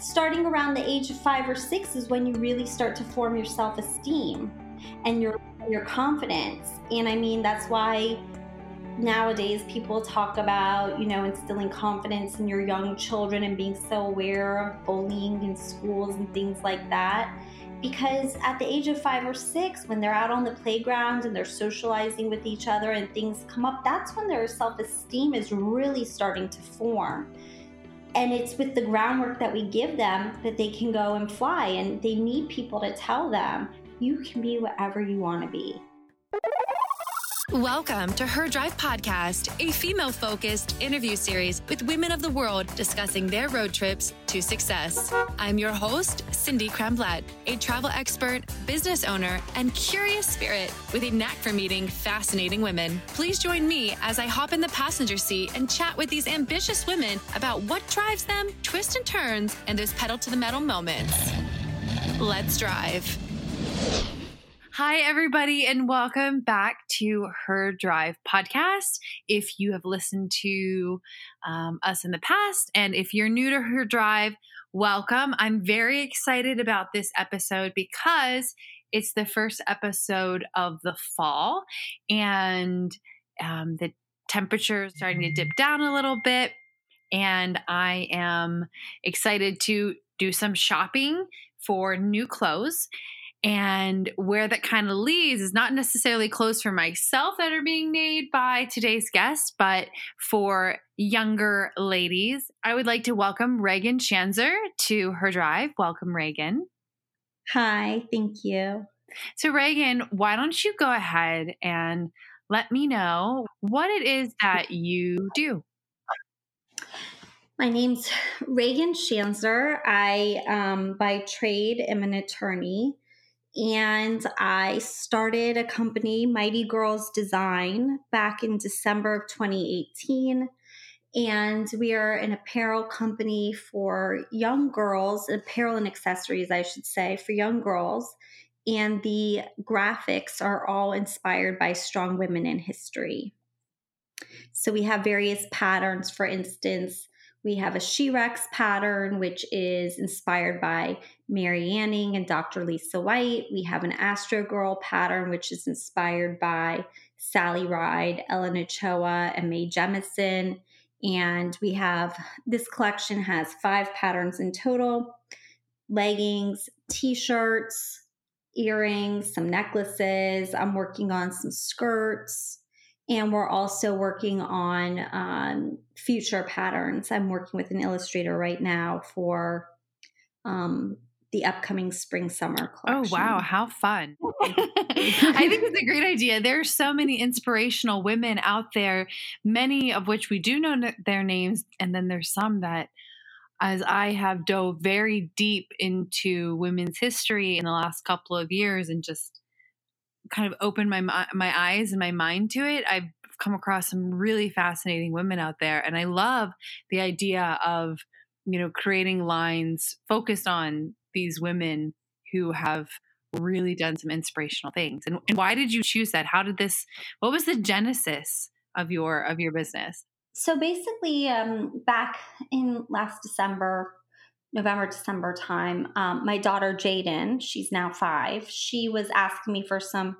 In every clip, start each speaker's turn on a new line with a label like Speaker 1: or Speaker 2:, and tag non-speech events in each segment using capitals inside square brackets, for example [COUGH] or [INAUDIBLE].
Speaker 1: starting around the age of five or six is when you really start to form your self esteem and your your confidence. And I mean that's why nowadays people talk about you know instilling confidence in your young children and being so aware of bullying in schools and things like that because at the age of five or six when they're out on the playground and they're socializing with each other and things come up that's when their self-esteem is really starting to form and it's with the groundwork that we give them that they can go and fly and they need people to tell them you can be whatever you want to be
Speaker 2: Welcome to Her Drive Podcast, a female focused interview series with women of the world discussing their road trips to success. I'm your host, Cindy Kremblatt, a travel expert, business owner, and curious spirit with a knack for meeting fascinating women. Please join me as I hop in the passenger seat and chat with these ambitious women about what drives them, twists and turns, and those pedal to the metal moments. Let's drive. Hi, everybody, and welcome back to Her Drive podcast. If you have listened to um, us in the past, and if you're new to Her Drive, welcome. I'm very excited about this episode because it's the first episode of the fall, and um, the temperature is starting to dip down a little bit. And I am excited to do some shopping for new clothes. And where that kind of leads is not necessarily clothes for myself that are being made by today's guest, but for younger ladies. I would like to welcome Reagan Shanzer to her drive. Welcome, Reagan.
Speaker 1: Hi, thank you.
Speaker 2: So, Reagan, why don't you go ahead and let me know what it is that you do?
Speaker 1: My name's Reagan Shanzer. I, um, by trade, am an attorney and I started a company, Mighty Girls Design, back in December of 2018. And we are an apparel company for young girls, apparel and accessories, I should say, for young girls. And the graphics are all inspired by strong women in history. So we have various patterns, for instance, we have a She-Rex pattern, which is inspired by Mary Anning and Dr. Lisa White. We have an Astro Girl pattern, which is inspired by Sally Ride, Ellen Ochoa, and Mae Jemison. And we have this collection has five patterns in total leggings, t shirts, earrings, some necklaces. I'm working on some skirts. And we're also working on um, future patterns. I'm working with an illustrator right now for um, the upcoming spring summer collection.
Speaker 2: Oh, wow. How fun. [LAUGHS] I think it's a great idea. There are so many inspirational women out there, many of which we do know their names. And then there's some that, as I have dove very deep into women's history in the last couple of years and just kind of opened my my eyes and my mind to it, I've come across some really fascinating women out there, and I love the idea of you know creating lines focused on these women who have really done some inspirational things. And, and why did you choose that? How did this? What was the genesis of your of your business?
Speaker 1: So basically, um, back in last December, November, December time, um, my daughter Jaden, she's now five, she was asking me for some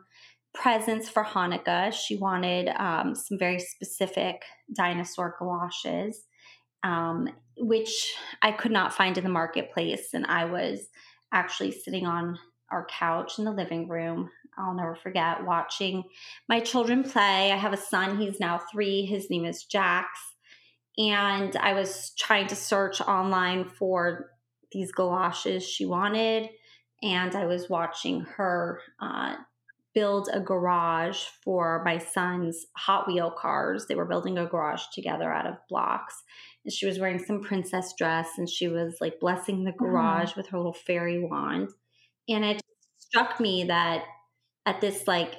Speaker 1: presents for Hanukkah. She wanted um, some very specific dinosaur galoshes, um, which I could not find in the marketplace. And I was actually sitting on our couch in the living room. I'll never forget watching my children play. I have a son, he's now three. His name is Jax and I was trying to search online for these galoshes she wanted, and I was watching her uh, build a garage for my son's Hot Wheel cars. They were building a garage together out of blocks. And she was wearing some princess dress and she was like blessing the mm-hmm. garage mm. with her little fairy wand. And it struck me that at this like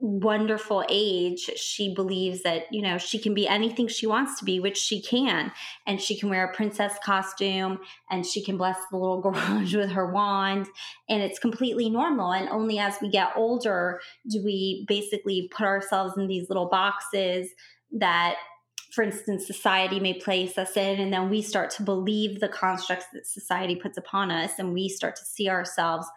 Speaker 1: wonderful age she believes that you know she can be anything she wants to be which she can. And she can wear a princess costume and she can bless the little [LAUGHS] garage with her wand and it's completely normal. And only as we get older do we basically put ourselves in these little boxes that for instance, society may place us in, and then we start to believe the constructs that society puts upon us, and we start to see ourselves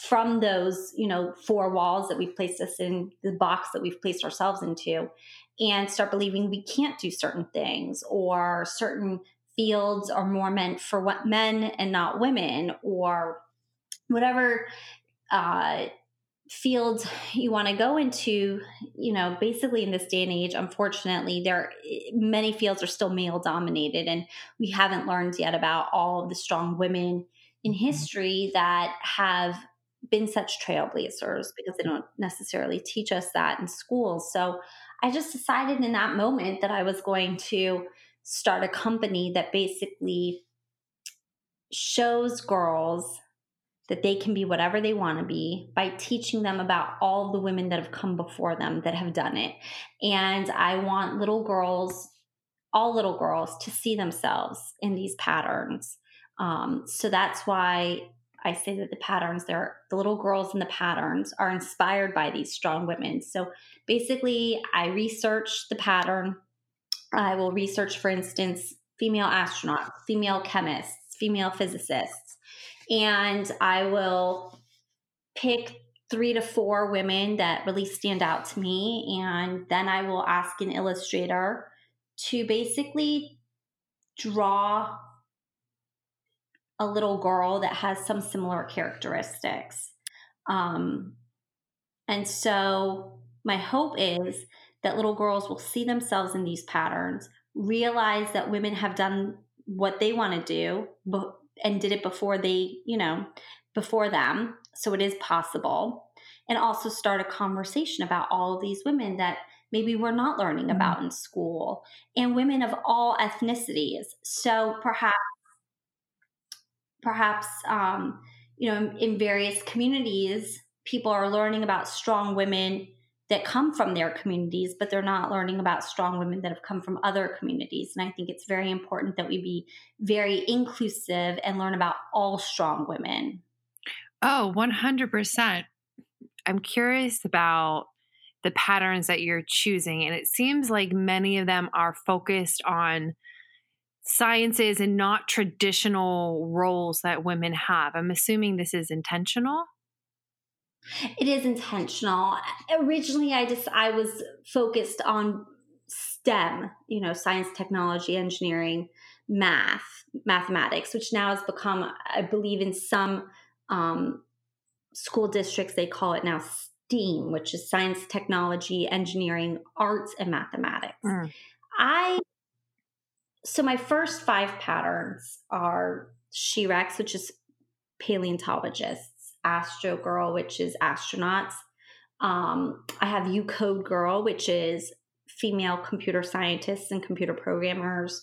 Speaker 1: from those, you know, four walls that we've placed us in, the box that we've placed ourselves into, and start believing we can't do certain things, or certain fields are more meant for what men and not women, or whatever uh, fields you want to go into you know basically in this day and age unfortunately there are, many fields are still male dominated and we haven't learned yet about all of the strong women in mm-hmm. history that have been such trailblazers because they don't necessarily teach us that in schools so i just decided in that moment that i was going to start a company that basically shows girls that they can be whatever they want to be by teaching them about all the women that have come before them that have done it. And I want little girls, all little girls, to see themselves in these patterns. Um, so that's why I say that the patterns, they're the little girls in the patterns are inspired by these strong women. So basically, I research the pattern. I will research, for instance, female astronauts, female chemists, female physicists and I will pick three to four women that really stand out to me. And then I will ask an illustrator to basically draw a little girl that has some similar characteristics. Um, and so my hope is that little girls will see themselves in these patterns, realize that women have done what they want to do, but and did it before they, you know, before them. So it is possible. And also start a conversation about all of these women that maybe we're not learning mm-hmm. about in school and women of all ethnicities. So perhaps, perhaps, um, you know, in, various communities, people are learning about strong women that come from their communities, but they're not learning about strong women that have come from other communities. And I think it's very important that we be very inclusive and learn about all strong women.
Speaker 2: Oh, 100%. I'm curious about the patterns that you're choosing. And it seems like many of them are focused on sciences and not traditional roles that women have. I'm assuming this is intentional.
Speaker 1: It is intentional. Originally, I just I was focused on STEM, you know, science, technology, engineering, math, mathematics, which now has become, I believe, in some um, school districts they call it now STEAM, which is science, technology, engineering, arts, and mathematics. Mm. I so my first five patterns are SHE-RECs, which is paleontologists, Astro Girl, which is astronauts. Um, I have U Code Girl, which is female computer scientists and computer programmers.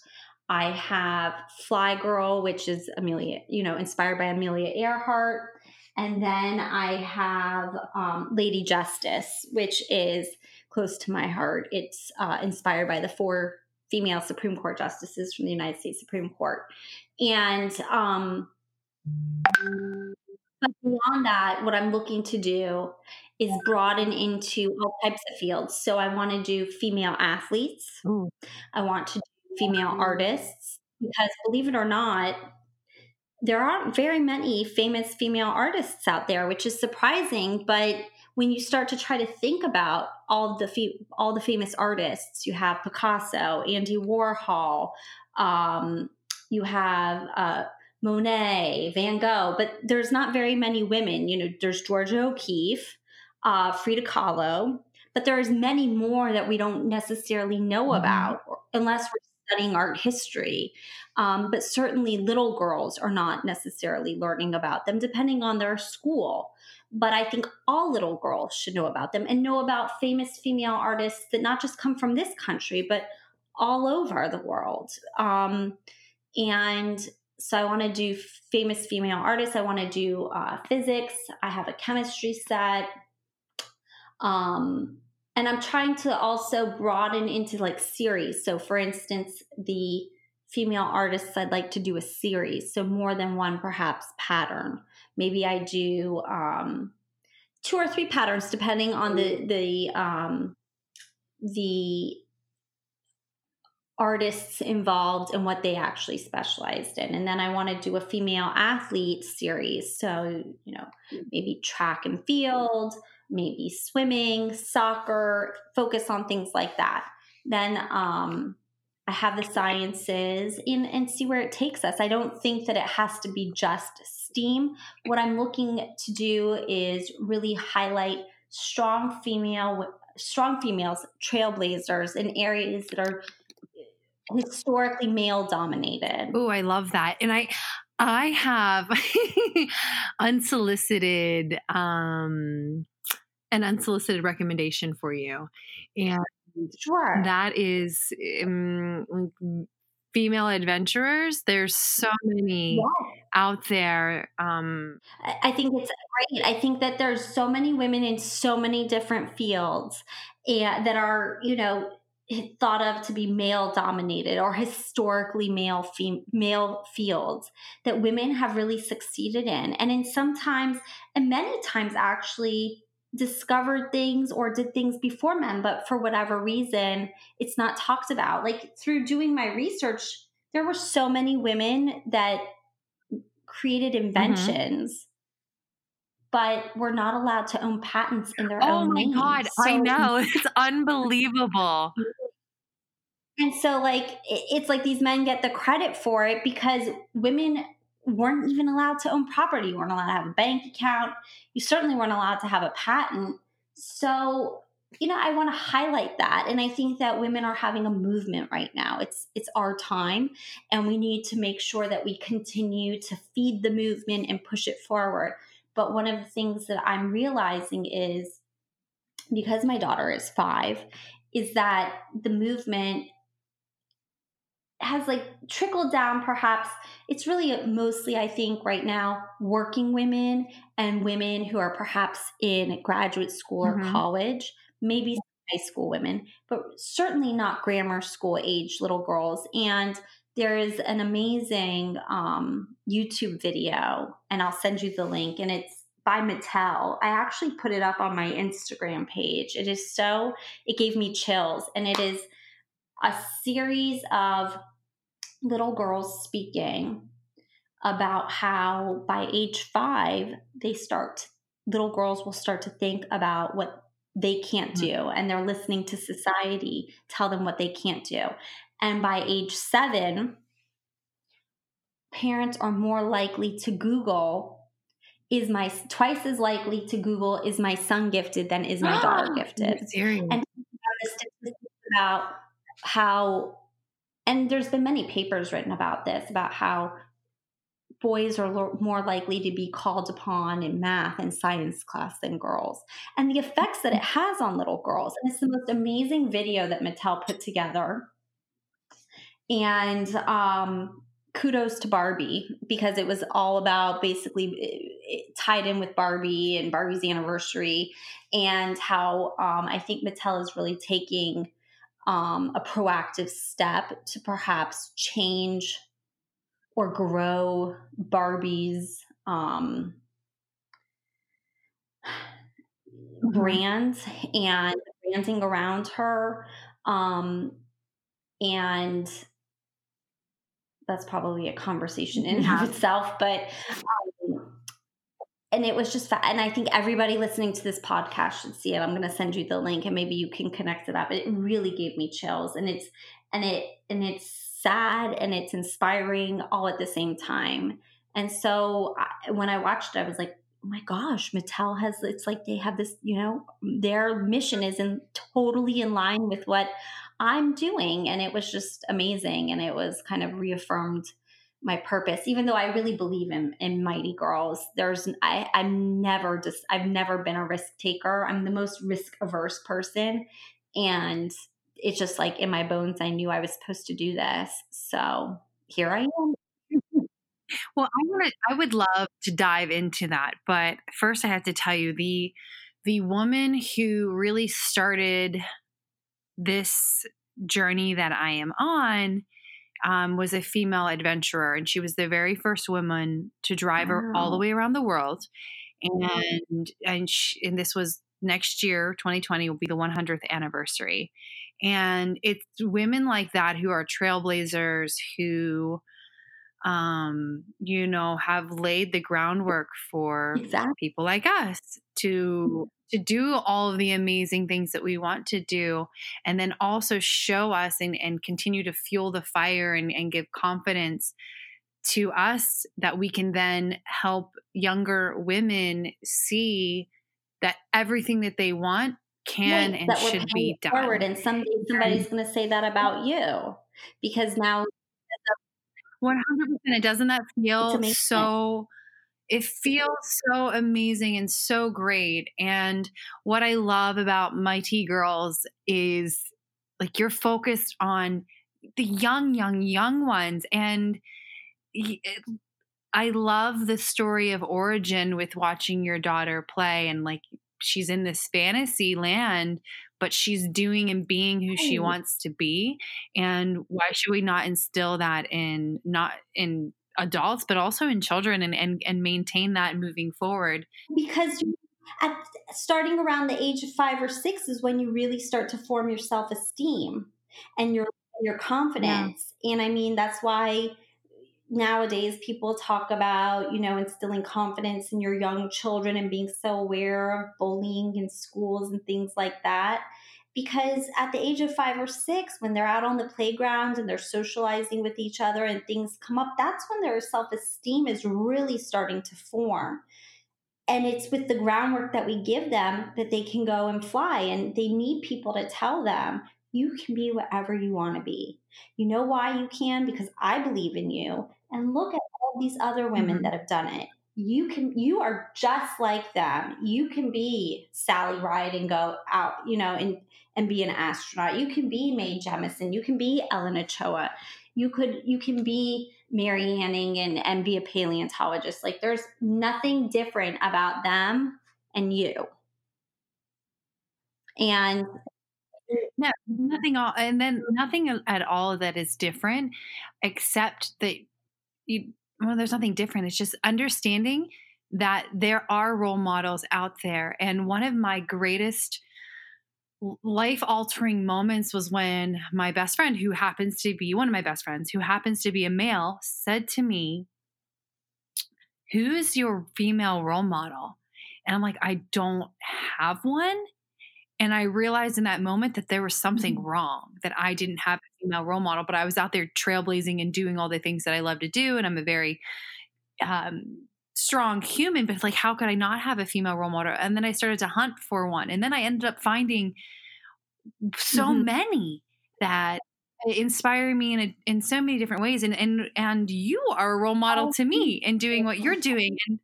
Speaker 1: I have Fly Girl, which is Amelia, you know, inspired by Amelia Earhart. And then I have um, Lady Justice, which is close to my heart. It's uh, inspired by the four female Supreme Court justices from the United States Supreme Court. And um, but beyond that, what I'm looking to do is broaden into all types of fields. So I want to do female athletes. Ooh. I want to do female artists because believe it or not, there aren't very many famous female artists out there, which is surprising. But when you start to try to think about all the all the famous artists, you have Picasso, Andy Warhol, um, you have uh, Monet, Van Gogh, but there's not very many women. You know, there's Georgia O'Keeffe, uh, Frida Kahlo, but there's many more that we don't necessarily know mm-hmm. about unless we're studying art history. Um, but certainly, little girls are not necessarily learning about them, depending on their school. But I think all little girls should know about them and know about famous female artists that not just come from this country, but all over the world. Um, and so I want to do famous female artists. I want to do uh, physics. I have a chemistry set. Um, and I'm trying to also broaden into like series. So, for instance, the female artists, I'd like to do a series. So, more than one, perhaps, pattern. Maybe I do um, two or three patterns, depending on the the um, the artists involved and what they actually specialized in. And then I want to do a female athlete series. So, you know, maybe track and field, maybe swimming, soccer, focus on things like that. Then um, I have the sciences in and see where it takes us. I don't think that it has to be just STEAM. What I'm looking to do is really highlight strong female strong females trailblazers in areas that are historically male dominated.
Speaker 2: Oh, I love that. And I I have [LAUGHS] unsolicited um an unsolicited recommendation for you. And
Speaker 1: sure.
Speaker 2: that is um, female adventurers. There's so many yeah. out there. Um,
Speaker 1: I think it's great. I think that there's so many women in so many different fields and that are, you know, thought of to be male dominated or historically male fem- male fields that women have really succeeded in and in sometimes and many times actually discovered things or did things before men but for whatever reason it's not talked about like through doing my research there were so many women that created mm-hmm. inventions mm-hmm but we're not allowed to own patents in their
Speaker 2: oh
Speaker 1: own Oh
Speaker 2: my
Speaker 1: names.
Speaker 2: god so, i know [LAUGHS] it's unbelievable
Speaker 1: and so like it's like these men get the credit for it because women weren't even allowed to own property you weren't allowed to have a bank account. You certainly weren't allowed to have a patent. So you know i want to highlight that and i think that women are having a movement right now. It's it's our time and we need to make sure that we continue to feed the movement and push it forward. But one of the things that I'm realizing is because my daughter is five, is that the movement has like trickled down perhaps it's really mostly i think right now working women and women who are perhaps in graduate school or mm-hmm. college maybe high school women but certainly not grammar school age little girls and there is an amazing um, YouTube video, and I'll send you the link, and it's by Mattel. I actually put it up on my Instagram page. It is so, it gave me chills, and it is a series of little girls speaking about how by age five, they start, little girls will start to think about what they can't mm-hmm. do, and they're listening to society tell them what they can't do. And by age seven, parents are more likely to Google is my twice as likely to Google is my son gifted than is my daughter [GASPS] gifted. And the statistics about how, and there's been many papers written about this about how boys are lo- more likely to be called upon in math and science class than girls, and the effects that it has on little girls. And it's the most amazing video that Mattel put together and um, kudos to Barbie because it was all about basically tied in with Barbie and Barbie's anniversary and how um, I think Mattel is really taking um, a proactive step to perhaps change or grow Barbie's um, mm-hmm. brand and branding around her. Um, and that's probably a conversation in yeah. of itself. But and it was just and I think everybody listening to this podcast should see it. I'm going to send you the link, and maybe you can connect it up. But it really gave me chills, and it's and it and it's sad and it's inspiring all at the same time. And so I, when I watched it, I was like, oh my gosh, Mattel has, it's like they have this, you know, their mission is in totally in line with what I'm doing. And it was just amazing. And it was kind of reaffirmed my purpose, even though I really believe in, in mighty girls. There's, I, I'm never just, I've never been a risk taker. I'm the most risk averse person. And it's just like in my bones, I knew I was supposed to do this. So here I am. [LAUGHS]
Speaker 2: Well, I want I would love to dive into that, but first I have to tell you the the woman who really started this journey that I am on um, was a female adventurer, and she was the very first woman to drive wow. all the way around the world. And and she, and this was next year, 2020 will be the 100th anniversary. And it's women like that who are trailblazers who um you know have laid the groundwork for
Speaker 1: Exactly.
Speaker 2: people like us to to do all of the amazing things that we want to do and then also show us and, and continue to fuel the fire and, and give confidence to us that we can then help younger women see that everything that they want can
Speaker 1: Right,
Speaker 2: and should be done.
Speaker 1: forward, and someday somebody's going to say that about you because now
Speaker 2: 100% it doesn't that feel so it feels so amazing and so great and what i love about mighty girls is like you're focused on the young young young ones and i love the story of origin with watching your daughter play and like she's in this fantasy land but she's doing and being who she wants to be and why should we not instill that in not in adults but also in children and and, and maintain that moving forward
Speaker 1: because at starting around the age of five or six is when you really start to form your self esteem and your your confidence. And I mean that's why nowadays people talk about you know instilling confidence in your young children and being so aware of bullying in schools and things like that. Because at the age of five or six when they're out on the playground and they're socializing with each other and things come up that's when their self-esteem is really starting to form. And it's with the groundwork that we give them that they can go and fly and they need people to tell them you can be whatever you want to be. You know why you can? Because i believe in you and look at all these other women
Speaker 2: Mhm.
Speaker 1: that have done it you can you are just like them you can be sally ride and go out you know and and be an astronaut you can be mae jemison you can be ellen ochoa you could you can be Mary Anning and, and be a paleontologist. Like there's nothing different about them and you. And
Speaker 2: no nothing all and then nothing at all that is different except that you well there's nothing different. It's just understanding that there are role models out there. And one of my greatest life altering moments was when my best friend who happens to be one of my best friends who happens to be a male said to me who's your female role model? And i'm like i don't have one. And i realized in that moment that there was something mm-hmm. wrong that i didn't have female role model but i was out there trailblazing and doing all the things that i love to do and i'm a very um, strong human but like how could i not have a female role model and then i started to hunt for one and then i ended up finding so
Speaker 1: Mhm.
Speaker 2: many that inspire me in a, in so many different ways and and and you are a role model
Speaker 1: Oh,
Speaker 2: to me in doing what you're doing and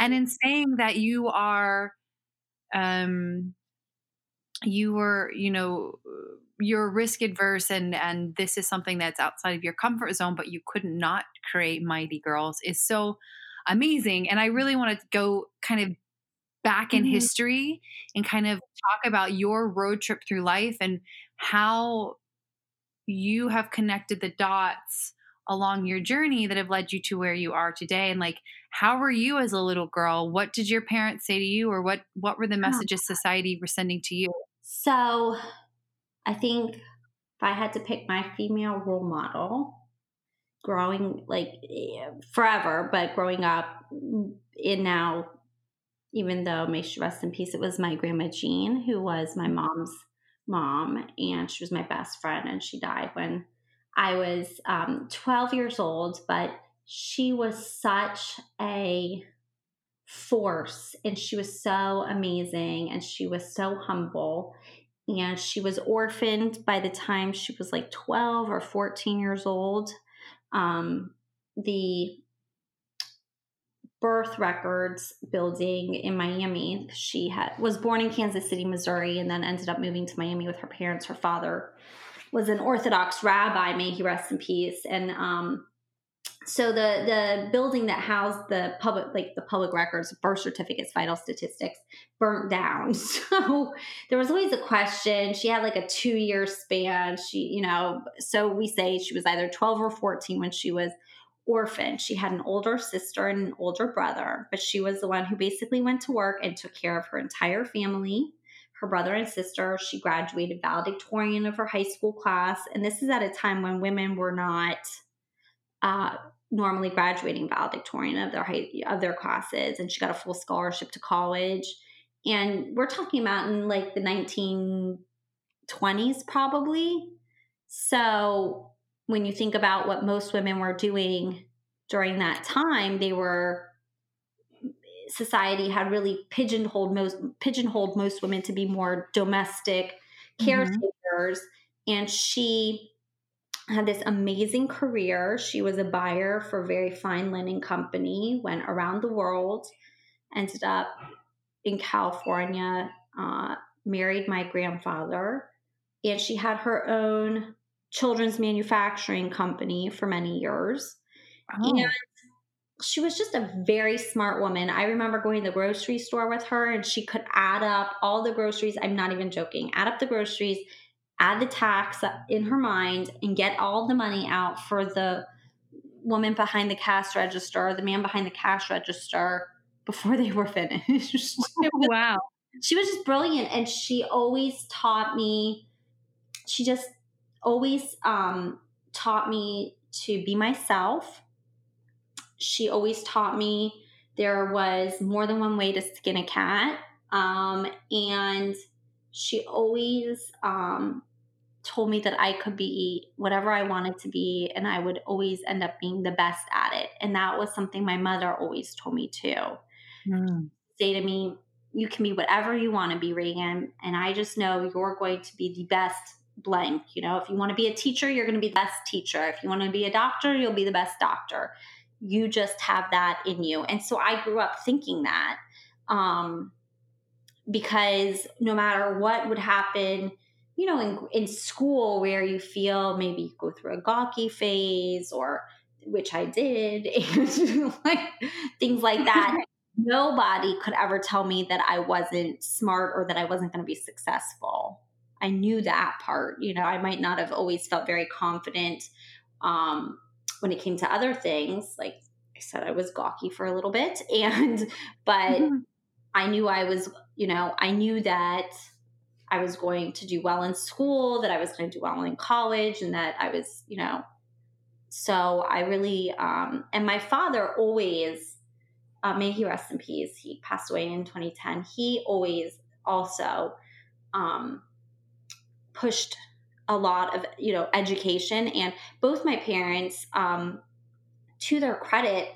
Speaker 2: and in saying that you are um you were you know you're risk adverse and and this is something that's outside of your comfort zone but you could not create mighty girls is so amazing and i really want to go kind of back in
Speaker 1: Mhm.
Speaker 2: history and kind of talk about your road trip through life and how you have connected the dots along your journey that have led you to where you are today and like how were you as a little girl? What did your parents say to you or what what were the messages society were sending to you
Speaker 1: so I think if I had to pick my female role model growing like eh, forever, but growing up in now, even though may she rest in peace, it was my grandma Jean, who was my mom's mom, and she was my best friend, and she died when I was um, 12 years old, but she was such a force and she was so amazing and she was so humble. And she was orphaned by the time she was like 12 or 14 years old. Um, the birth records building in miami she had was born in kansas city missouri and then ended up moving to miami with her parents. Her father was an orthodox rabbi may he rest in peace. And um, so the the building that housed the public like the public records birth certificates vital statistics burnt down [LAUGHS] so there was always a question she had like a two year span she you know so we say she was either 12 or 14 when she was orphaned she had an older sister and an older brother but she was the one who basically went to work and took care of her entire family her brother and sister. She graduated valedictorian of her high school class. And this is at a time when women were not uh, normally graduating valedictorian of their high, of their classes. And she got a full scholarship to college. And we're talking about in like the 1920s, probably. So when you think about what most women were doing during that time, they were society had really pigeonholed most pigeonholed most women to be more domestic mm-hmm. caretakers mm-hmm. and she had this amazing career she was a buyer for a very fine linen company went around the world ended up in california uh, married my grandfather and she had her own children's manufacturing company for many years oh. and she was just a very smart woman. I remember going to the grocery store with her and she could add up all the groceries. I'm not even joking. Add up the groceries, add the tax in her mind, and get all the money out for the woman behind the cash register, the man behind the cash register before they were finished. [LAUGHS] was,
Speaker 2: wow.
Speaker 1: She was just brilliant. And she always taught me, she just always um, taught me to be myself she always taught me there was more than one way to skin a cat. Um, and she always um, told me that I could be whatever I wanted to be, and I would always end up being the best at it. And that was something my mother always told me too. Mm. Say to me, you can be whatever you want to be, Reagan. And I just know you're going to be the best blank. You know, if you want to be a teacher, you're going to be the best teacher. If you want to be a doctor, you'll be the best doctor you just have that in you. And so I grew up thinking that um, because no matter what would happen, you know, in, in school where you feel maybe you go through a gawky phase or which I did, [LAUGHS] and like things like that. [LAUGHS] Nobody could ever tell me that I wasn't smart or that I wasn't going to be successful. I knew that part. You know, I might not have always felt very confident um, when it came to other things, like I said, I was gawky for a little bit. [LAUGHS] And, but mm-hmm. I knew I was, you know, I knew that I was going to do well in school, that I was going to do well in college, and that I was, you know, so I really, um, and my father always, uh, may he rest in peace, he passed away in 2010. He always also um, pushed a lot of you know education and both my parents um, to their credit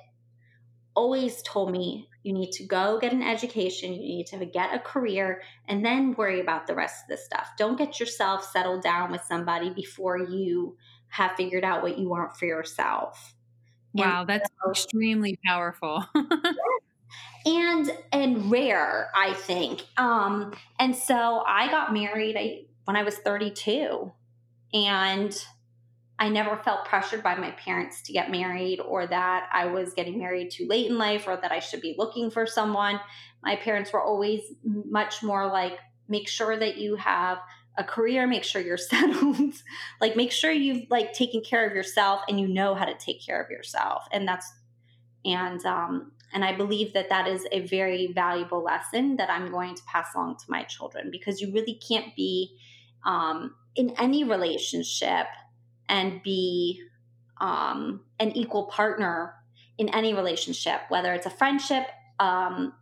Speaker 1: always told me you need to go get an education you need to get a career and then worry about the rest of the stuff. Don't get yourself settled down with somebody before you have figured out what you want for yourself.
Speaker 2: Wow and that's so, extremely powerful. [LAUGHS]
Speaker 1: And and rare i think. Um and so i got married I, when i was 32 and I never felt pressured by my parents to get married or that I was getting married too late in life or that I should be looking for someone. My parents were always much more like, make sure that you have a career, make sure you're [LAUGHS] settled, like make sure you've like taken care of yourself and you know how to take care of yourself. And that's, and, um, and I believe that that is a very valuable lesson that I'm going to pass along to my children because you really can't be, um, in any relationship and be um, an equal partner in any relationship, whether it's a friendship, um,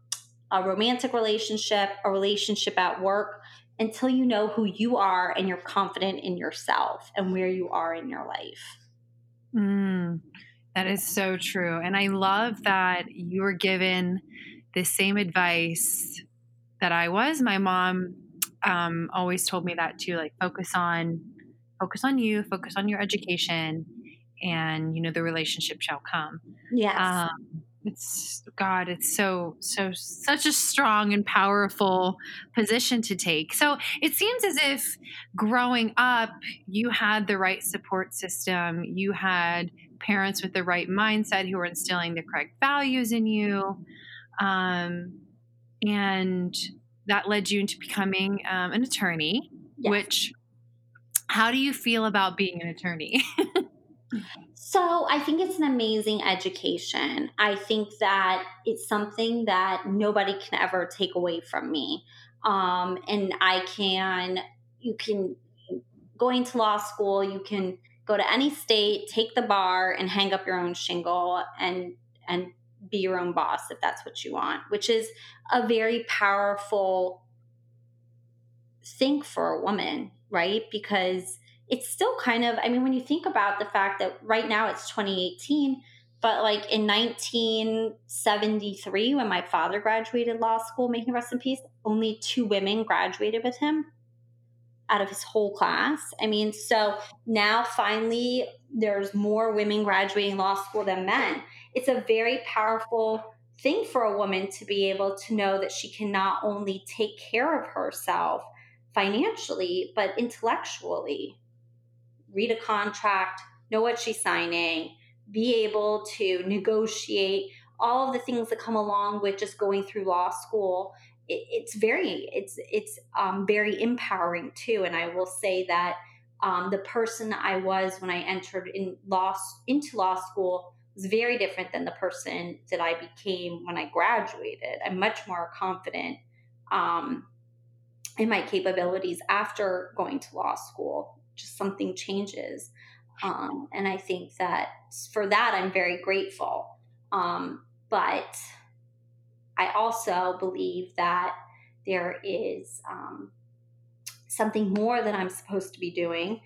Speaker 1: a romantic relationship, a relationship at work, until you know who you are and you're confident in yourself and where you are in your life.
Speaker 2: Mm, that is so true. And I love that you were given the same advice that I was. My mom um, always told me that too, like focus on focus on you, focus on your education, and you know the relationship shall come.
Speaker 1: Yes. Um,
Speaker 2: it's God, it's so, so, such a strong and powerful position to take. So it seems as if growing up, you had the right support system, you had parents with the right mindset who were instilling the correct values in you. Um, and that led you into becoming um, an attorney, yes. which how do you feel about being an attorney? [LAUGHS]
Speaker 1: so, I think it's an amazing education. I think that it's something that nobody can ever take away from me. um, and I can, you can, going to law school, you can go to any state, take the bar, and hang up your own shingle and and be your own boss if that's what you want, which is a very powerful thing for a woman, right? Because it's still kind of, I mean, when you think about the fact that right now it's 2018, but like in 1973, when my father graduated law school, making rest in peace, only two women graduated with him out of his whole class. I mean, so now finally there's more women graduating law school than men. It's a very powerful thing for a woman to be able to know that she can not only take care of herself financially, but intellectually. Read a contract, know what she's signing, be able to negotiate all of the things that come along with just going through law school it, it's very it's it's um, very empowering too and i will say that um, the person i was when i entered in law into law school was very different than the person that i became when i graduated i'm much more confident um, in my capabilities after going to law school just something changes um, and I think that for that, I'm very grateful. Um, but I also believe that there is um, something more that I'm supposed to be doing.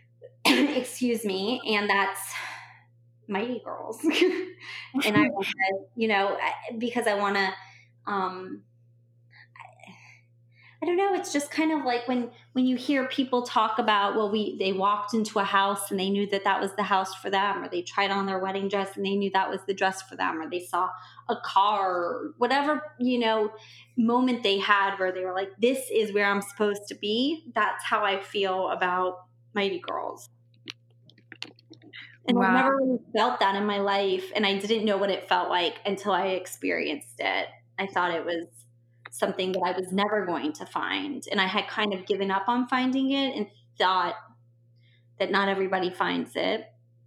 Speaker 1: [CLEARS THROAT] Excuse me. And that's Mighty Girls. [LAUGHS] and I [LAUGHS] want to, you know, because I want to um, I don't know. It's just kind of like when when you hear people talk about, well, we they walked into a house and they knew that that was the house for them, or they tried on their wedding dress and they knew that was the dress for them, or they saw a car, or whatever you know moment they had where they were like, "This is where I'm supposed to be." That's how I feel about Mighty Girls. And wow. I never really felt that in my life, and I didn't know what it felt like until I experienced it. I thought it was something that I was never going to find. And I had kind of given up on finding it and thought that not everybody finds it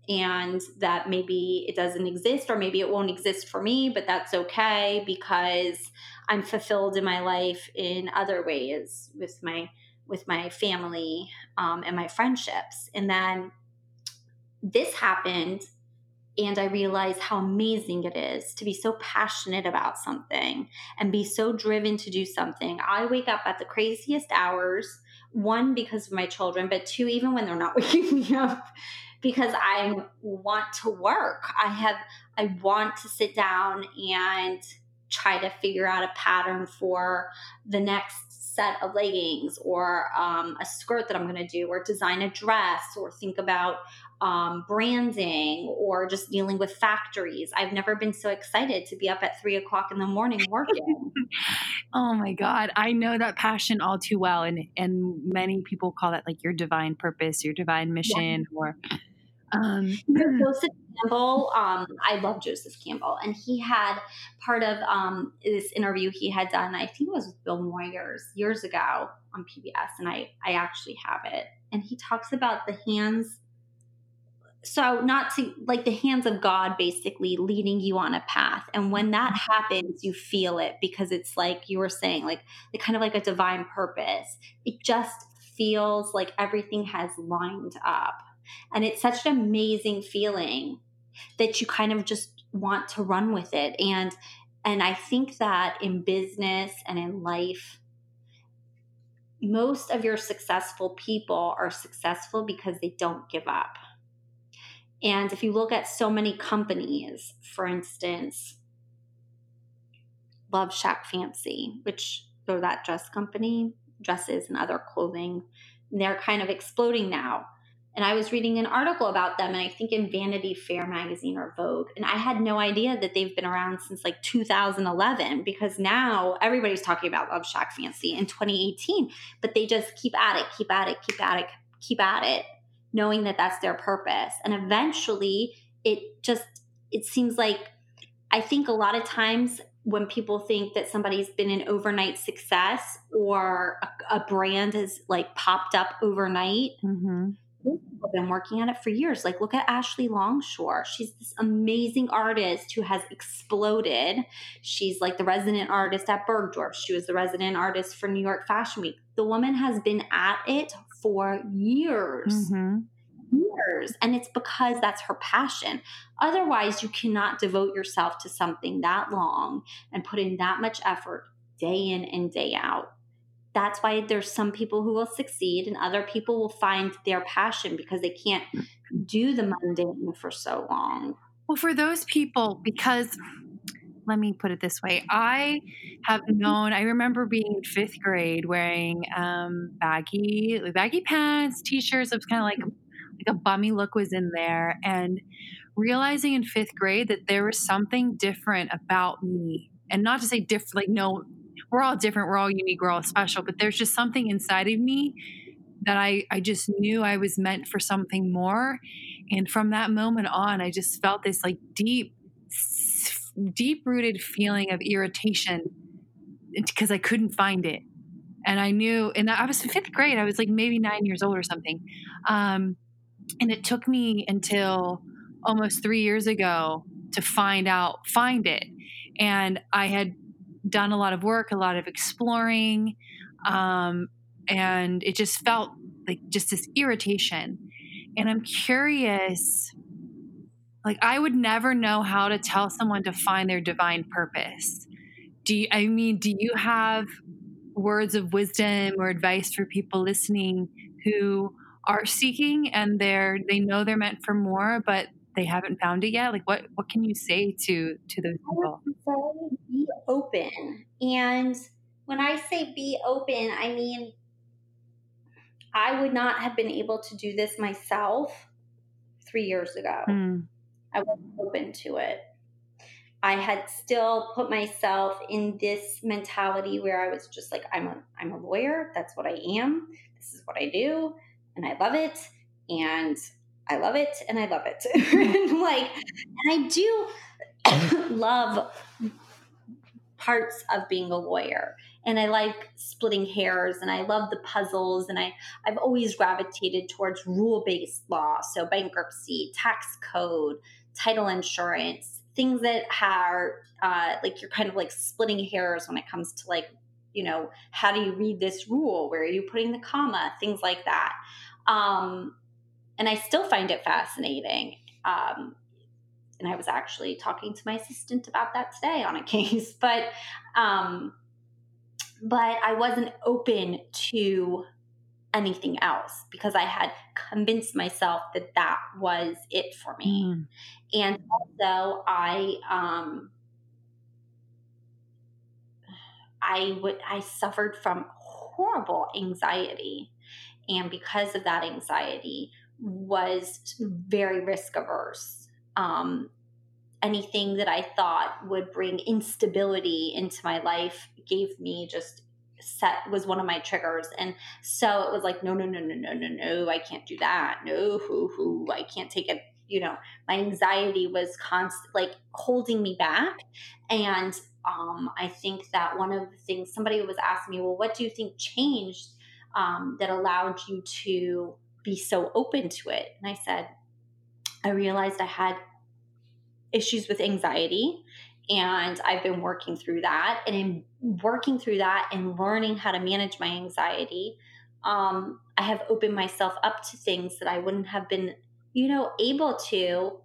Speaker 1: and that maybe it doesn't exist or maybe it won't exist for me, but that's okay because I'm fulfilled in my life in other ways with my with my family um, and my friendships. And then this happened and I realize how amazing it is to be so passionate about something and be so driven to do something. I wake up at the craziest hours, one, because of my children, but two, even when they're not [LAUGHS] waking me up, because I want to work. I have, I want to sit down and try to figure out a pattern for the next set of leggings or um, a skirt that I'm going to do, or design a dress, or think about um, branding or just dealing with factories. I've never been so excited to be up at three o'clock in the morning working. [LAUGHS]
Speaker 2: oh my God. I know that passion all too well. And, and many people call that like your divine purpose, your divine mission, yeah. or. Um, [CLEARS THROAT]
Speaker 1: Joseph Campbell, um, I love Joseph Campbell, and he had part of um, this interview he had done. I think it was with Bill Moyers years ago on PBS, and I I actually have it. And he talks about the hands so not to like the hands of god basically leading you on a path. And when that mm-hmm. happens you feel it because it's like you were saying like the kind of like a divine purpose. It just feels like everything has lined up. And it's such an amazing feeling that you kind of just want to run with it. And and i think that in business and in life most of your successful people are successful because they don't give up and if you look at so many companies, for instance, Love Shack Fancy, which they're that dress company, dresses and other clothing, and they're kind of exploding now. And I was reading an article about them, and I think in Vanity Fair magazine or Vogue. And I had no idea that they've been around since like 2011 because now everybody's talking about Love Shack Fancy in 2018. But they just keep at it, keep at it, keep at it, keep at it knowing that that's their purpose. And eventually it just it seems like I think a lot of times when people think that somebody's been an overnight success or a, a brand has like popped up overnight, mm-hmm. I've been working on it for years. Like, look at Ashley Longshore. She's this amazing artist who has exploded. She's like the resident artist at Bergdorf. She was the resident artist for New York Fashion Week. The woman has been at it for years. Mm-hmm. Years. And it's because that's her passion. Otherwise, you cannot devote yourself to something that long and put in that much effort day in and day out that's why there's some people who will succeed and other people will find their passion because they can't do the mundane for so long.
Speaker 2: Well, for those people, because let me put it this way mm-hmm. I have mm-hmm. known, I remember being in fifth grade wearing um, baggy, baggy pants, t shirts. It was kind of like, mm-hmm. like a bummy look was in there. And realizing in fifth grade that there was something different about me. And not to say different, like no we're all different, we're all unique, we're all special, but there's just something inside of me that I, I just knew I was meant for something more. And from that moment on, I just felt this like deep, deep rooted feeling of irritation because I couldn't find it. And I knew, and I was in fifth grade, I was like maybe nine years old or something. Um, and it took me until almost three years ago to find out, find it. And I had done a lot of work, a lot of exploring, um, and it just felt like just this irritation. And I'm curious, like I would never know how to tell someone to find their divine purpose. Do you, I mean, do you have words of wisdom or advice for people listening who are seeking and they're they know they're meant for more, but they haven't found it yet? Like what what can you say to to those people?
Speaker 1: Say be open. And when I say be open, I mean I would not have been able to do this myself three years ago. Mm. I wasn't open to it. I had still put myself in this mentality where I was just like, I'm a I'm a lawyer. That's what I am. This is what I do, and I love it. And I love it and I love it. [LAUGHS] and like, and I do [COUGHS] love parts of being a lawyer. And I like splitting hairs and I love the puzzles. And I, I've always gravitated towards rule based law. So bankruptcy, tax code, title insurance, things that are uh, like you're kind of like splitting hairs when it comes to like, you know, how do you read this rule? Where are you putting the comma? Things like that. Um, and I still find it fascinating. Um, and I was actually talking to my assistant about that today on a [LAUGHS] case, but um, but I wasn't open to anything else because I had convinced myself that that was it for me. Mm. And also, I um, I would I suffered from horrible anxiety, and because of that anxiety, was very risk averse. Um, anything that I thought would bring instability into my life gave me just set was one of my triggers. And so it was like no no no no no no no i can't do that. No hoo hoo i can't take it. You know my anxiety was constant like holding me back. And um, i think that one of the things somebody was asking me well what do you think changed um, that allowed you to be so open to it. And I said, I realized I had issues with anxiety and I've been working through that. And in working through that and learning how to manage my anxiety, um, I have opened myself up to things that I wouldn't have been, you know, able to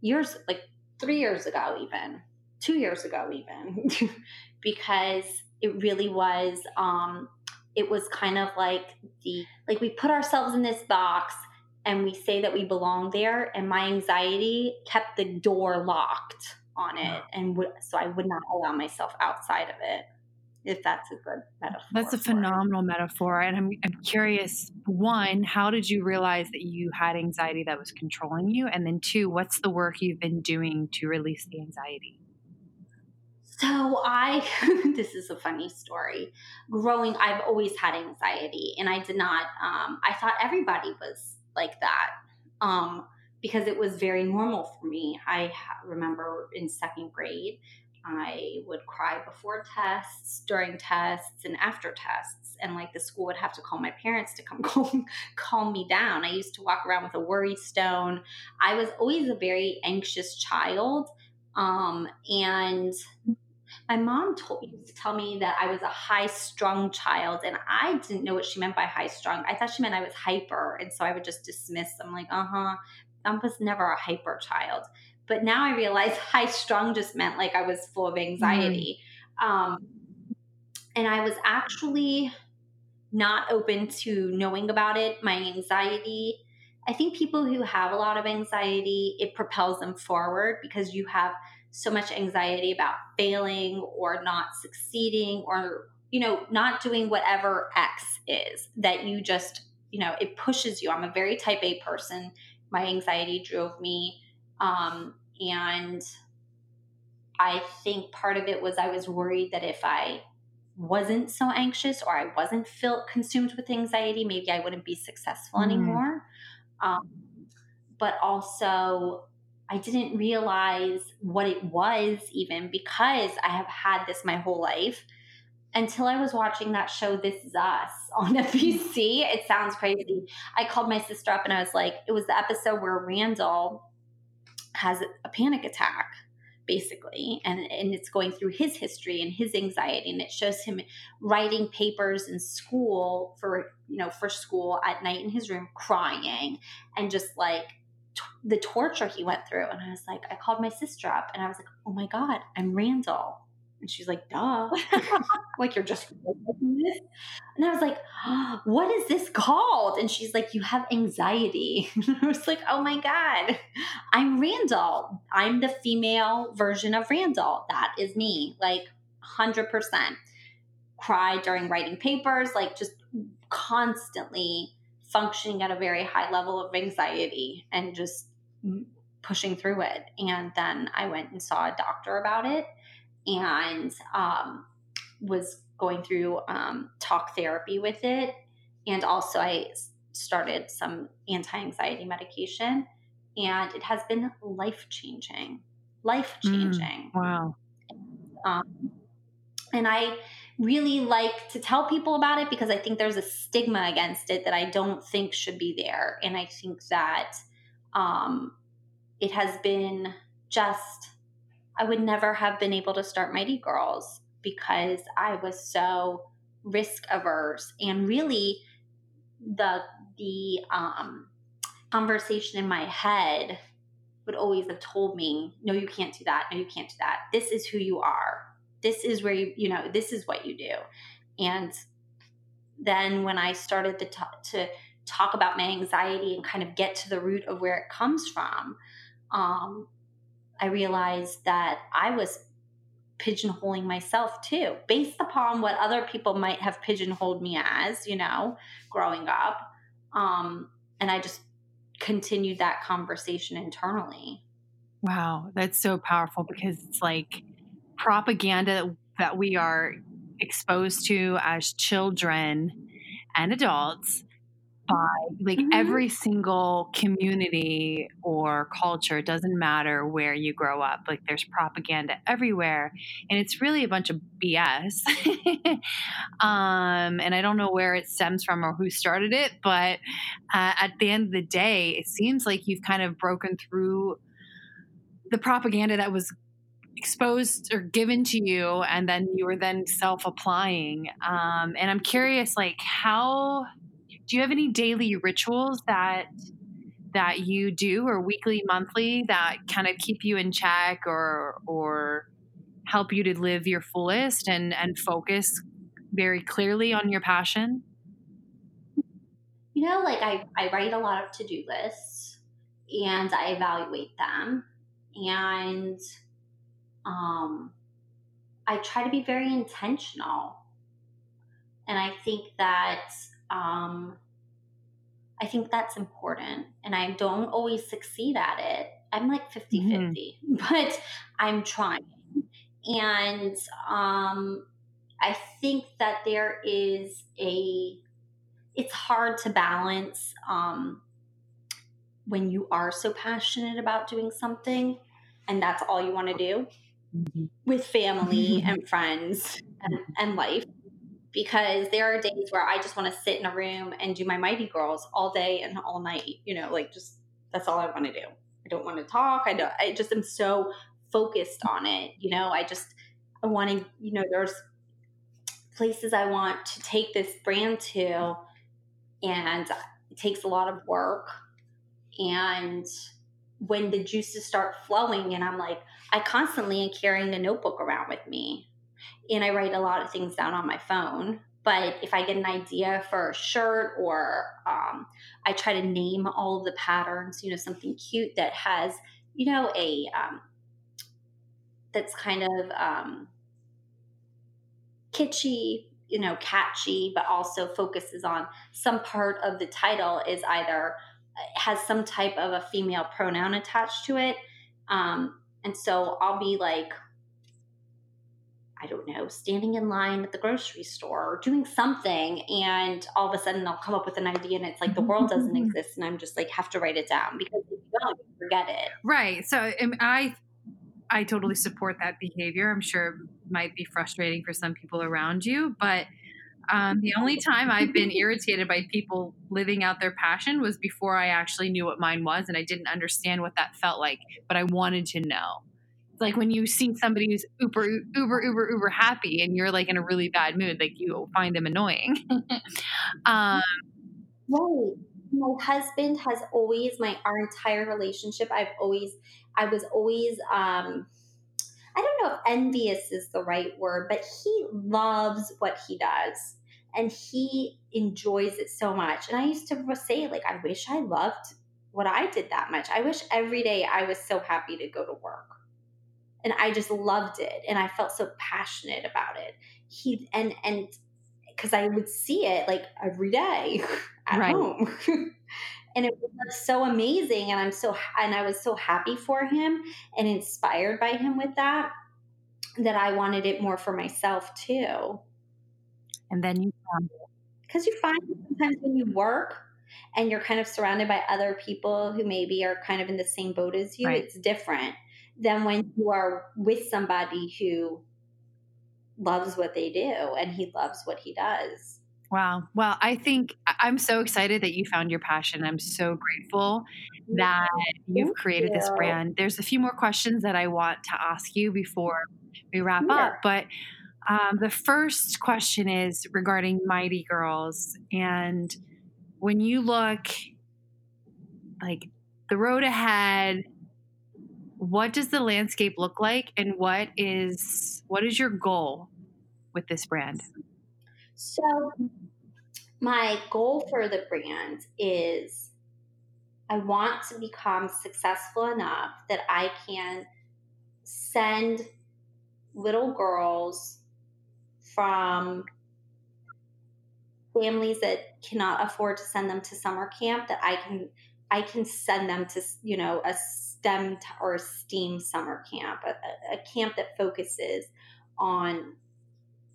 Speaker 1: years, like three years ago, even two years ago, even, [LAUGHS] because it really was um, it was kind of like the like we put ourselves in this box and we say that we belong there and my anxiety kept the door locked on it and w- so i would not allow myself outside of it if that's a good metaphor
Speaker 2: that's a phenomenal it. metaphor and I'm, I'm curious one how did you realize that you had anxiety that was controlling you and then two what's the work you've been doing to release the anxiety
Speaker 1: so I, [LAUGHS] this is a funny story. Growing, I've always had anxiety, and I did not. Um, I thought everybody was like that um, because it was very normal for me. I remember in second grade, I would cry before tests, during tests, and after tests. And like the school would have to call my parents to come [LAUGHS] calm, calm me down. I used to walk around with a worry stone. I was always a very anxious child. Um, and my mom told used to tell me that I was a high strung child, and I didn't know what she meant by high strung. I thought she meant I was hyper, and so I would just dismiss. I'm like, uh huh. I was never a hyper child. But now I realize [LAUGHS] high strung just meant like I was full of anxiety. Mm. Um, and I was actually not open to knowing about it. My anxiety, I think people who have a lot of anxiety, it propels them forward because you have so much anxiety about failing or not succeeding or, you know, not doing whatever X is that you just, you know, it pushes you. I'm a very type A person. My anxiety drove me um, and I think part of it was I was worried that if I wasn't so anxious or I wasn't felt consumed with anxiety, maybe I wouldn't be successful mm. anymore. Um, but also, I didn't realize what it was even because I have had this my whole life until I was watching that show, This Is Us [LAUGHS] on NBC. It sounds crazy. I called my sister up and I was like, it was the episode where Randall has a panic attack basically and, and it's going through his history and his anxiety and it shows him writing papers in school for you know for school at night in his room crying and just like t- the torture he went through and i was like i called my sister up and i was like oh my god i'm randall and she's like, duh. [LAUGHS] [LAUGHS] like, you're just this. And I was like, oh, what is this called? And she's like, you have anxiety. [LAUGHS] I was like, oh my God, I'm Randall. I'm the female version of Randall. That is me. Like, 100%. Cry during writing papers, like, just constantly functioning at a very high level of anxiety and just pushing through it. And then I went and saw a doctor about it and um, was going through um, talk therapy with it. And also, I started some anti anxiety medication, and it has been life changing. Life changing.
Speaker 2: Mm, wow.
Speaker 1: Um, and I really like to tell people about it because I think there's a stigma against it that I don't think should be there. And I think that um, it has been just I would never have been able to start Mighty Girls because I was so risk averse and really the the um, conversation in my head would always have told me no you can't do that. No you can't do that. This is who you are. This is where you you know this is what you do. And then when i started to talk, to talk about my anxiety and kind of get to the root of where it comes from um, I realized that I was pigeonholing myself too, based upon what other people might have pigeonholed me as, you know, growing up. Um, and I just continued that conversation internally.
Speaker 2: Wow, that's so powerful because it's like propaganda that we are exposed to as children and adults by like mm-hmm. every single community or culture it doesn't matter where you grow up like there's propaganda everywhere and it's really a bunch of bs [LAUGHS] um, and i don't know where it stems from or who started it but uh, at the end of the day it seems like you've kind of broken through the propaganda that was exposed or given to you and then you were then self-applying um, and i'm curious like how do you have any daily rituals that that you do or weekly monthly that kind of keep you in check or or help you to live your fullest and and focus very clearly on your passion?
Speaker 1: You know like i i write a lot of to-do lists and i evaluate them and um i try to be very intentional. And i think that um, I think that's important. And I don't always succeed at it. I'm like 50 mm-hmm. 50, [LAUGHS] but I'm trying. And um, I think that there is a, it's hard to balance um, when you are so passionate about doing something and that's all you want to do with family [LAUGHS] and friends and, and life because there are days where I just want to sit in a room and do my Mighty Girls all day and all night. You know, like just that's all I want to do. I don't want to talk. I don't. I just am so focused on it. You know, I just I want to. You know, there's places I want to take this brand to, and it takes a lot of work. And when the juices start flowing, and I'm like, I constantly am carrying a notebook around with me and I write a lot of things down on my phone. But if I get an idea for a shirt or um, I try to name all of the patterns, you know, something cute that has, you know, a um, that's kind of um, kitschy, you know, catchy, but also focuses on some part of the title is either has some type of a female pronoun attached to it. Um, and so I'll be like, I don't know, standing in line at the grocery store or doing something. And all of a sudden I'll come up with an idea and it's like the world doesn't exist. And I'm just like, have to write it down because if you don't, you forget it.
Speaker 2: Right. So I, I totally support that behavior. I'm sure it might be frustrating for some people around you, but um, the only time I've been [LAUGHS] irritated by people living out their passion was before I actually knew what mine was and I didn't understand what that felt like, but I wanted to know like when you see somebody who's uber uber uber uber happy and you're like in a really bad mood like you find them annoying. [LAUGHS] Um
Speaker 1: right. My husband has always my our entire relationship i've always i was always um i don't know if envious is the right word but he loves what he does and he enjoys it so much. And i used to say like i wish i loved what i did that much. I wish every day i was so happy to go to work and I just loved it and I felt so passionate about it. He and and because I would see it like every day [LAUGHS] at right. home. [LAUGHS] and it was so amazing and I'm so and I was so happy for him and inspired by him with that that I wanted it more for myself too.
Speaker 2: And then you found it.
Speaker 1: Because you find sometimes when you work and you're kind of surrounded by other people who maybe are kind of in the same boat as you, right. it's different than when you are with somebody who loves what they do and he loves what he does.
Speaker 2: Wow. Well, I think I'm so excited that you found your passion. I'm so grateful that you've created you. this brand. There's a few more questions that I want to ask you before we wrap sure. up, but um, the first question is regarding Mighty Girls. And when you look like the road ahead, what does the landscape look like and what is what is your goal with this brand?
Speaker 1: So my goal for the brand is i want to become successful enough that i can send little girls from families that cannot afford to send them to summer camp that i can i can send them to you know a STEM or STEAM summer camp, a, a camp that focuses on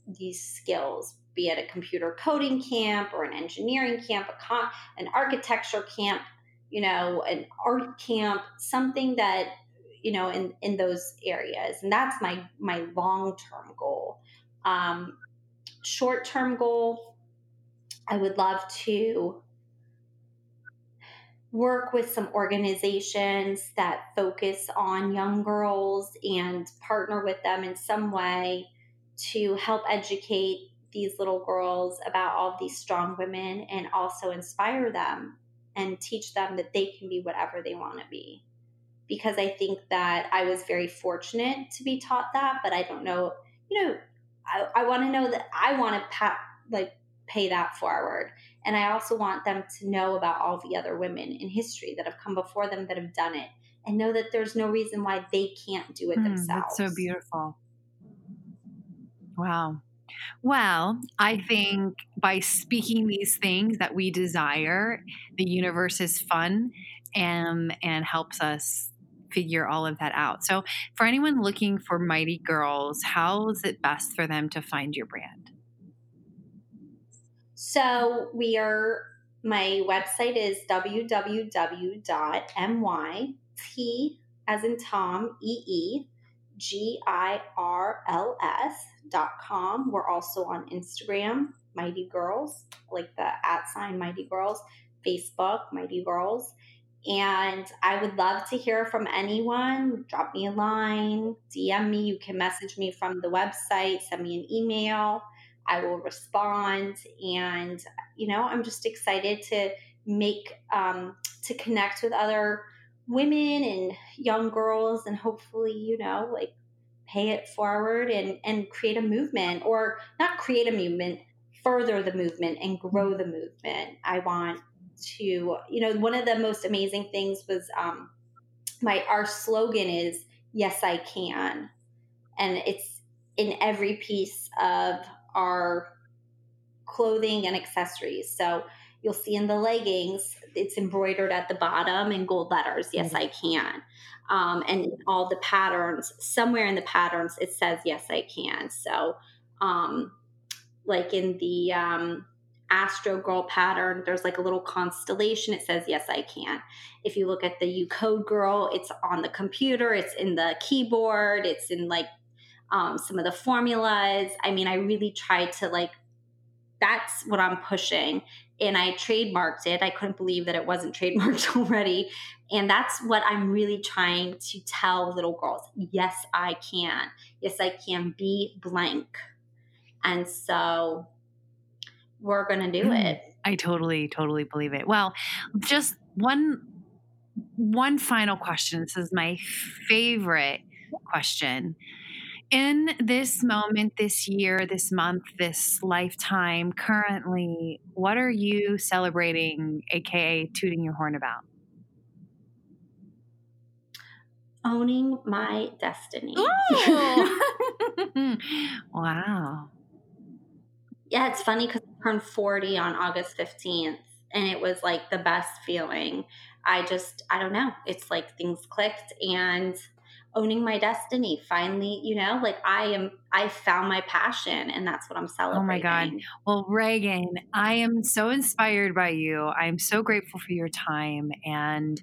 Speaker 1: these skills, be it a computer coding camp or an engineering camp, a con- an architecture camp, you know, an art camp, something that you know in in those areas, and that's my my long term goal. Um, Short term goal, I would love to work with some organizations that focus on young girls and partner with them in some way to help educate these little girls about all these strong women and also inspire them and teach them that they can be whatever they want to be. Because I think that I was very fortunate to be taught that, but I don't know, you know, I, I want to know that I want to pa- like pay that forward. And I also want them to know about all the other women in history that have come before them that have done it and know that there's no reason why they can't do it mm, themselves.
Speaker 2: That's so beautiful. Wow. Well, I think by speaking these things that we desire, the universe is fun and and helps us figure all of that out. So, for anyone looking for Mighty Girls, how is it best for them to find your brand?
Speaker 1: So we are, my website is www.myt, as in Tom, E-E, G I R L S dot com. We're also on Instagram, Mighty Girls, like the at sign Mighty Girls, Facebook, Mighty Girls. And I would love to hear from anyone. Drop me a line, DM me. You can message me from the website, send me an email. I will respond. And, you know, I'm just excited to make, um, to connect with other women and young girls and hopefully, you know, like pay it forward and, and create a movement or not create a movement, further the movement and grow the movement. I want to, you know, one of the most amazing things was um, my, our slogan is, yes, I can. And it's in every piece of our clothing and accessories. So you'll see in the leggings, it's embroidered at the bottom in gold letters. Yes, mm-hmm. I can. Um, and all the patterns, somewhere in the patterns, it says, yes, I can. So, um, like in the um, Astro Girl pattern, there's like a little constellation. It says, yes, I can. If you look at the You Code Girl, it's on the computer, it's in the keyboard, it's in like um, some of the formulas. I mean, I really tried to like, that's what I'm pushing. And I trademarked it. I couldn't believe that it wasn't [LAUGHS] trademarked already. And that's what I'm really trying to tell little girls. Yes, I can. Yes, I can be blank. And so we're going to do mm, it.
Speaker 2: I totally, totally believe it. Well, just one one final question. This is my favorite question in this moment, this year, this month, this lifetime, currently, what are you celebrating, aka tooting your horn about?
Speaker 1: Owning my destiny. [LAUGHS] [LAUGHS]
Speaker 2: wow.
Speaker 1: Yeah, it's funny because I turned 40 on August 15th, and it was like the best feeling. I just, I don't know. It's like things clicked, and owning my destiny. Finally you know like i am i found my passion and that's what i'm celebrating
Speaker 2: oh my god. well reagan i am so inspired by you. I'm so grateful for your time and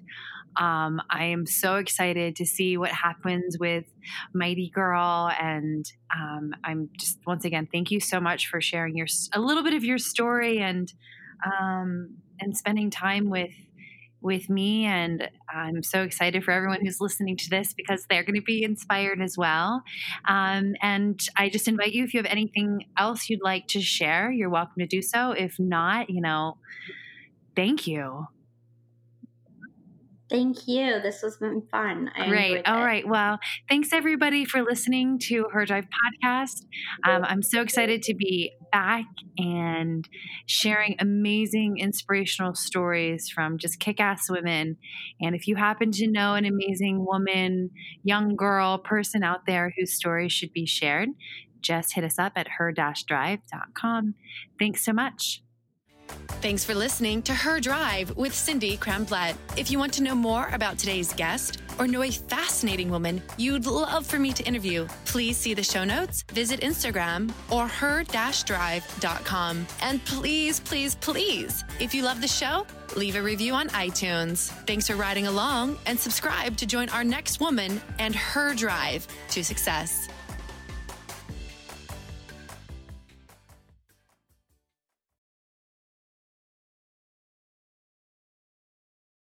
Speaker 2: um, I am so excited to see what happens with Mighty Girl, and um, I'm just once again thank you so much for sharing your a little bit of your story and um, and spending time with with me. And I'm so excited for everyone who's listening to this because they're going to be inspired as well. Um, and I just invite you, if you have anything else you'd like to share, you're welcome to do so. If not, you know, thank you.
Speaker 1: Thank you. This has been fun.
Speaker 2: I Great. All right. Well, thanks everybody for listening to Her Drive podcast. Um, I'm so excited to be back and sharing amazing inspirational stories from just kick ass women. And if you happen to know an amazing woman, young girl, person out there whose story should be shared, just hit us up at her drive.com. Thanks so much.
Speaker 3: Thanks for listening to Her Drive with Cindy Cramblett. If you want to know more about today's guest or know a fascinating woman you'd love for me to interview, please see the show notes, visit Instagram or her-drive.com. And please, please, please, if you love the show, leave a review on iTunes. Thanks for riding along and subscribe to join our next woman and her drive to success.